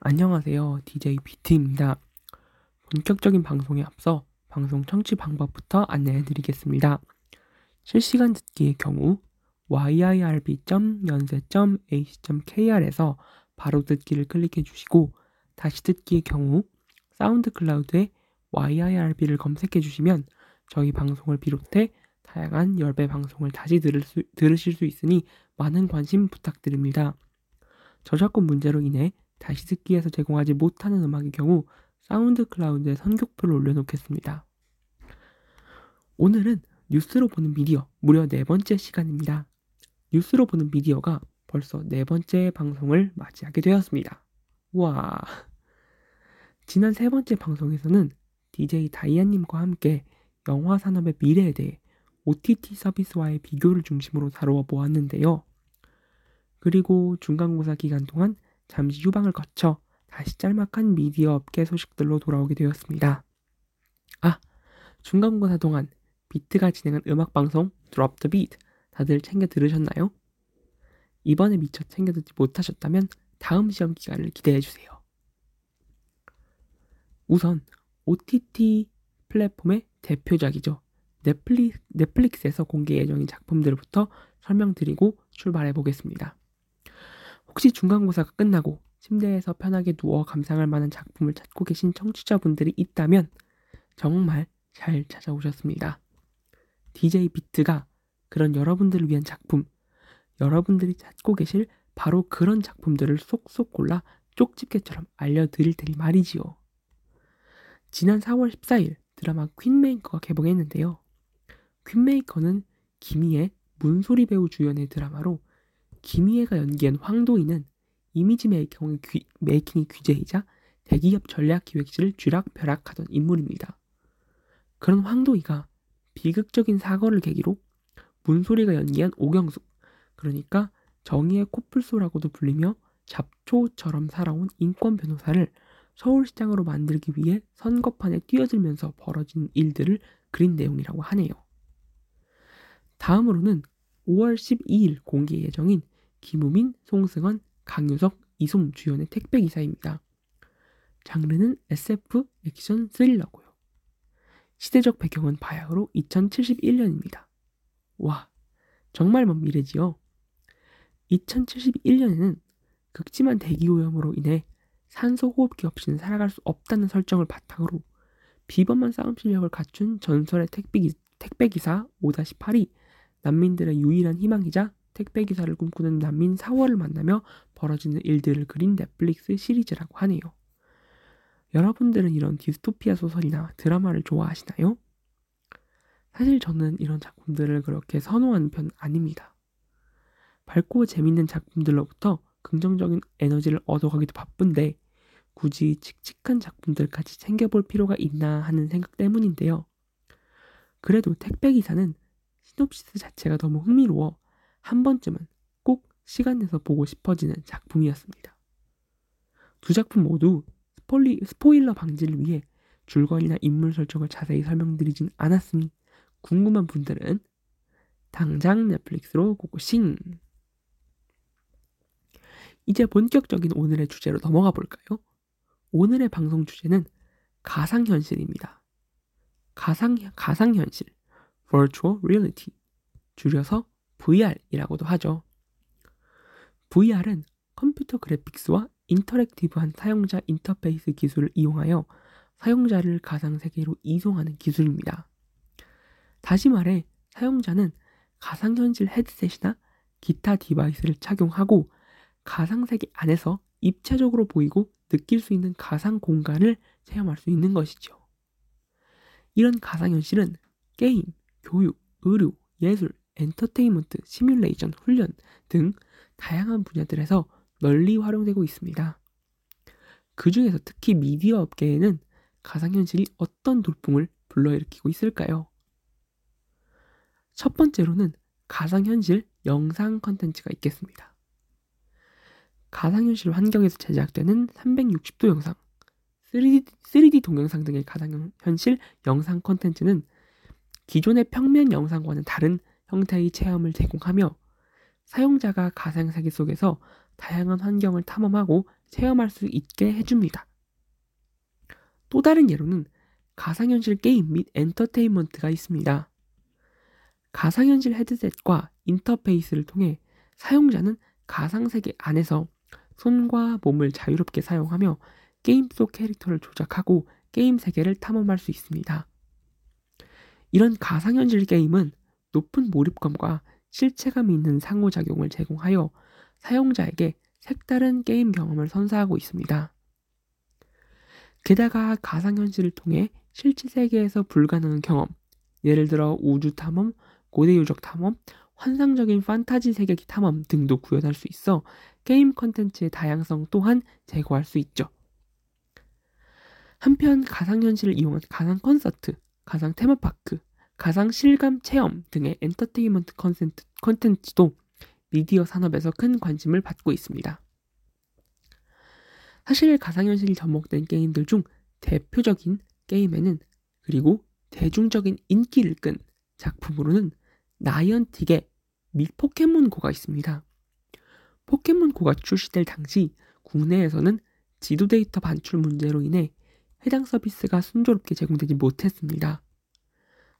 안녕하세요. DJ 비트입니다. 본격적인 방송에 앞서 방송 청취 방법부터 안내해 드리겠습니다. 실시간 듣기의 경우 yirb.연세.ac.kr에서 바로 듣기를 클릭해 주시고 다시 듣기의 경우 사운드 클라우드에 yirb를 검색해 주시면 저희 방송을 비롯해 다양한 열배 방송을 다시 들을 수, 들으실 수 있으니 많은 관심 부탁드립니다. 저작권 문제로 인해 다시 듣기에서 제공하지 못하는 음악의 경우 사운드 클라우드에 선곡표를 올려놓겠습니다. 오늘은 뉴스로 보는 미디어 무려 네 번째 시간입니다. 뉴스로 보는 미디어가 벌써 네 번째 방송을 맞이하게 되었습니다. 와. 지난 세 번째 방송에서는 DJ 다이아님과 함께 영화 산업의 미래에 대해 OTT 서비스와의 비교를 중심으로 다루어 보았는데요. 그리고 중간고사 기간 동안 잠시 휴방을 거쳐 다시 짤막한 미디어 업계 소식들로 돌아오게 되었습니다. 아, 중간고사 동안 비트가 진행한 음악 방송 Drop the Beat 다들 챙겨 들으셨나요? 이번에 미처 챙겨 듣지 못하셨다면 다음 시험 기간을 기대해 주세요. 우선 OTT 플랫폼의 대표작이죠. 넷플릭, 넷플릭스에서 공개 예정인 작품들부터 설명드리고 출발해 보겠습니다. 혹시 중간고사가 끝나고 침대에서 편하게 누워 감상할 만한 작품을 찾고 계신 청취자분들이 있다면 정말 잘 찾아오셨습니다. DJ 비트가 그런 여러분들을 위한 작품, 여러분들이 찾고 계실 바로 그런 작품들을 쏙쏙 골라 쪽집게처럼 알려드릴 테니 말이지요. 지난 4월 14일 드라마 퀸메이커가 개봉했는데요. 퀸메이커는 김희애, 문소리 배우 주연의 드라마로 김희애가 연기한 황도인은 이미지 메이킹의, 귀, 메이킹의 귀재이자 대기업 전략기획실을 쥐락펴락하던 인물입니다. 그런 황도희가 비극적인 사고를 계기로 문소리가 연기한 오경숙, 그러니까 정의의 코뿔소라고도 불리며 잡초처럼 살아온 인권 변호사를 서울시장으로 만들기 위해 선거판에 뛰어들면서 벌어진 일들을 그린 내용이라고 하네요. 다음으로는 5월 12일 공개 예정인 김우민, 송승헌, 강유석, 이솜 주연의 택배기사입니다. 장르는 SF, 액션, 스릴러고요. 시대적 배경은 바야흐로 2071년입니다. 와, 정말 먼 미래지요. 2071년에는 극심한 대기오염으로 인해 산소 호흡기 없이는 살아갈 수 없다는 설정을 바탕으로 비범한 싸움 실력을 갖춘 전설의 택배기, 택배기사 5-8이 난민들의 유일한 희망이자 택배기사를 꿈꾸는 난민 4월을 만나며 벌어지는 일들을 그린 넷플릭스 시리즈라고 하네요. 여러분들은 이런 디스토피아 소설이나 드라마를 좋아하시나요? 사실 저는 이런 작품들을 그렇게 선호하는 편 아닙니다. 밝고 재밌는 작품들로부터 긍정적인 에너지를 얻어가기도 바쁜데 굳이 칙칙한 작품들까지 챙겨볼 필요가 있나 하는 생각 때문인데요. 그래도 택배기사는 시놉시스 자체가 너무 흥미로워 한 번쯤은 꼭 시간 내서 보고 싶어지는 작품이었습니다. 두 작품 모두 스포리, 스포일러 방지를 위해 줄거리나 인물 설정을 자세히 설명드리진 않았으니 궁금한 분들은 당장 넷플릭스로 고고싱! 이제 본격적인 오늘의 주제로 넘어가 볼까요? 오늘의 방송 주제는 가상현실입니다. 가상, 가상현실, Virtual Reality, 줄여서 VR이라고도 하죠. VR은 컴퓨터 그래픽스와 인터랙티브한 사용자 인터페이스 기술을 이용하여 사용자를 가상세계로 이송하는 기술입니다. 다시 말해, 사용자는 가상현실 헤드셋이나 기타 device를 착용하고 가상세계 안에서 입체적으로 보이고 느낄 수 있는 가상 공간을 체험할 수 있는 것이죠. 이런 가상현실은 게임, 교육, 의료, 예술, 엔터테인먼트, 시뮬레이션, 훈련 등 다양한 분야들에서 널리 활용되고 있습니다. 그 중에서 특히 미디어 업계에는 가상현실이 어떤 돌풍을 불러일으키고 있을까요? 첫 번째로는 가상현실 영상 컨텐츠가 있겠습니다. 가상현실 환경에서 제작되는 360도 영상, 3D, 3D 동영상 등의 가상현실 영상 컨텐츠는 기존의 평면 영상과는 다른 형태의 체험을 제공하며 사용자가 가상세계 속에서 다양한 환경을 탐험하고 체험할 수 있게 해줍니다. 또 다른 예로는 가상현실 게임 및 엔터테인먼트가 있습니다. 가상현실 헤드셋과 인터페이스를 통해 사용자는 가상세계 안에서 손과 몸을 자유롭게 사용하며 게임 속 캐릭터를 조작하고 게임 세계를 탐험할 수 있습니다. 이런 가상현실 게임은 높은 몰입감과 실체감이 있는 상호작용을 제공하여 사용자에게 색다른 게임 경험을 선사하고 있습니다. 게다가 가상현실을 통해 실제 세계에서 불가능한 경험, 예를 들어 우주 탐험, 고대 유적 탐험, 환상적인 판타지 세계 탐험 등도 구현할 수 있어 게임 컨텐츠의 다양성 또한 제고할 수 있죠. 한편 가상현실을 이용한 가상 콘서트, 가상 테마파크, 가상 실감 체험 등의 엔터테인먼트 컨텐츠도 미디어 산업에서 큰 관심을 받고 있습니다. 사실 가상현실이 접목된 게임들 중 대표적인 게임에는 그리고 대중적인 인기를 끈 작품으로는 나이언틱의 미 포켓몬고가 있습니다. 포켓몬고가 출시될 당시 국내에서는 지도 데이터 반출 문제로 인해 해당 서비스가 순조롭게 제공되지 못했습니다.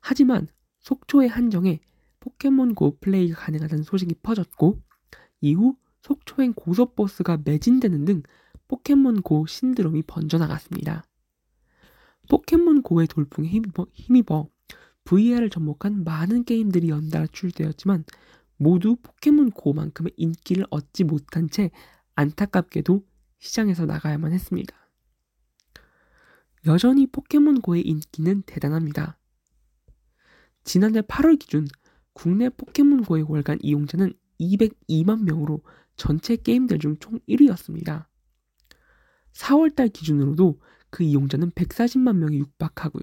하지만 속초의 한정에 포켓몬고 플레이가 가능하다는 소식이 퍼졌고 이후 속초행 고속버스가 매진되는 등 포켓몬고 신드롬이 번져나갔습니다. 포켓몬고의 돌풍에 힘입어, VR을 접목한 많은 게임들이 연달아 출시되었지만 모두 포켓몬고만큼의 인기를 얻지 못한 채 안타깝게도 시장에서 나가야만 했습니다. 여전히 포켓몬고의 인기는 대단합니다. 지난해 8월 기준 국내 포켓몬고의 월간 이용자는 202만 명으로 전체 게임들 중 총 1위였습니다. 4월달 기준으로도 그 이용자는 140만 명이 육박하고요.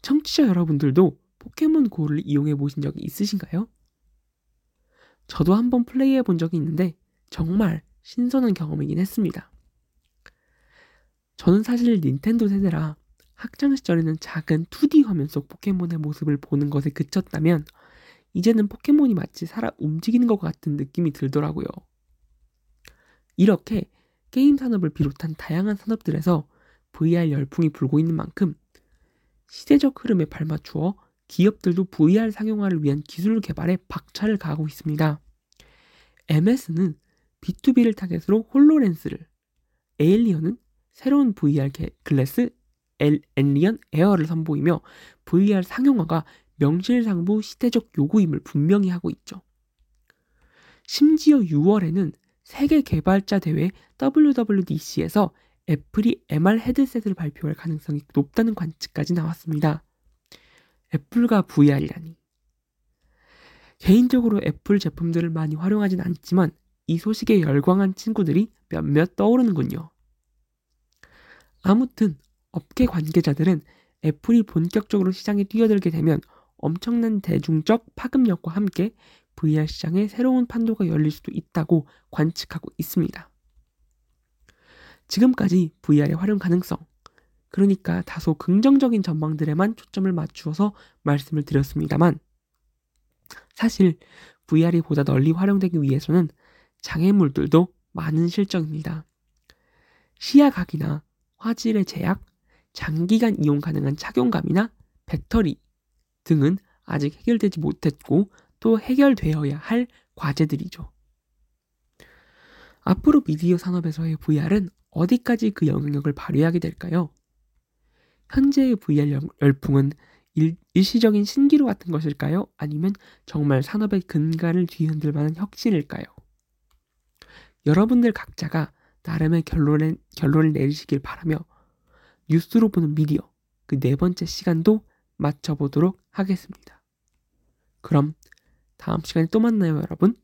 청취자 여러분들도 포켓몬고를 이용해 보신 적이 있으신가요? 저도 한번 플레이해 본 적이 있는데 정말 신선한 경험이긴 했습니다. 저는 사실 닌텐도 세대라 학창 시절에는 작은 2D 화면 속 포켓몬의 모습을 보는 것에 그쳤다면 이제는 포켓몬이 마치 살아 움직이는 것 같은 느낌이 들더라고요. 이렇게 게임 산업을 비롯한 다양한 산업들에서 VR 열풍이 불고 있는 만큼 시대적 흐름에 발맞추어 기업들도 VR 상용화를 위한 기술 개발에 박차를 가하고 있습니다. MS는 B2B를 타겟으로 홀로렌즈를, 엔리얼은 새로운 VR glass 엔리얼 에어를 선보이며 VR 상용화가 명실상부 시대적 요구임을 분명히 하고 있죠. 심지어 6월에는 세계 개발자 대회 WWDC에서 애플이 MR 헤드셋을 발표할 가능성이 높다는 관측까지 나왔습니다. 애플과 VR이라니. 개인적으로 애플 제품들을 많이 활용하진 않지만 이 소식에 열광한 친구들이 몇몇 떠오르는군요. 아무튼 업계 관계자들은 애플이 본격적으로 시장에 뛰어들게 되면 엄청난 대중적 파급력과 함께 VR 시장에 새로운 판도가 열릴 수도 있다고 관측하고 있습니다. 지금까지 VR의 활용 가능성, 그러니까 다소 긍정적인 전망들에만 초점을 맞추어서 말씀을 드렸습니다만, 사실 VR이 보다 널리 활용되기 위해서는 장애물들도 많은 실정입니다. 시야각이나 화질의 제약, 장기간 이용 가능한 착용감이나 배터리 등은 아직 해결되지 못했고 또 해결되어야 할 과제들이죠. 앞으로 미디어 산업에서의 VR은 어디까지 그 영향력을 발휘하게 될까요? 현재의 VR 열풍은 일, 일시적인 신기루 같은 것일까요? 아니면 정말 산업의 근간을 뒤흔들 만한 혁신일까요? 여러분들 각자가 나름의 결론을, 결론을 내리시길 바라며 뉴스로 보는 미디어 그 네 번째 시간도 마쳐보도록 하겠습니다. 그럼 다음 시간에 또 만나요, 여러분.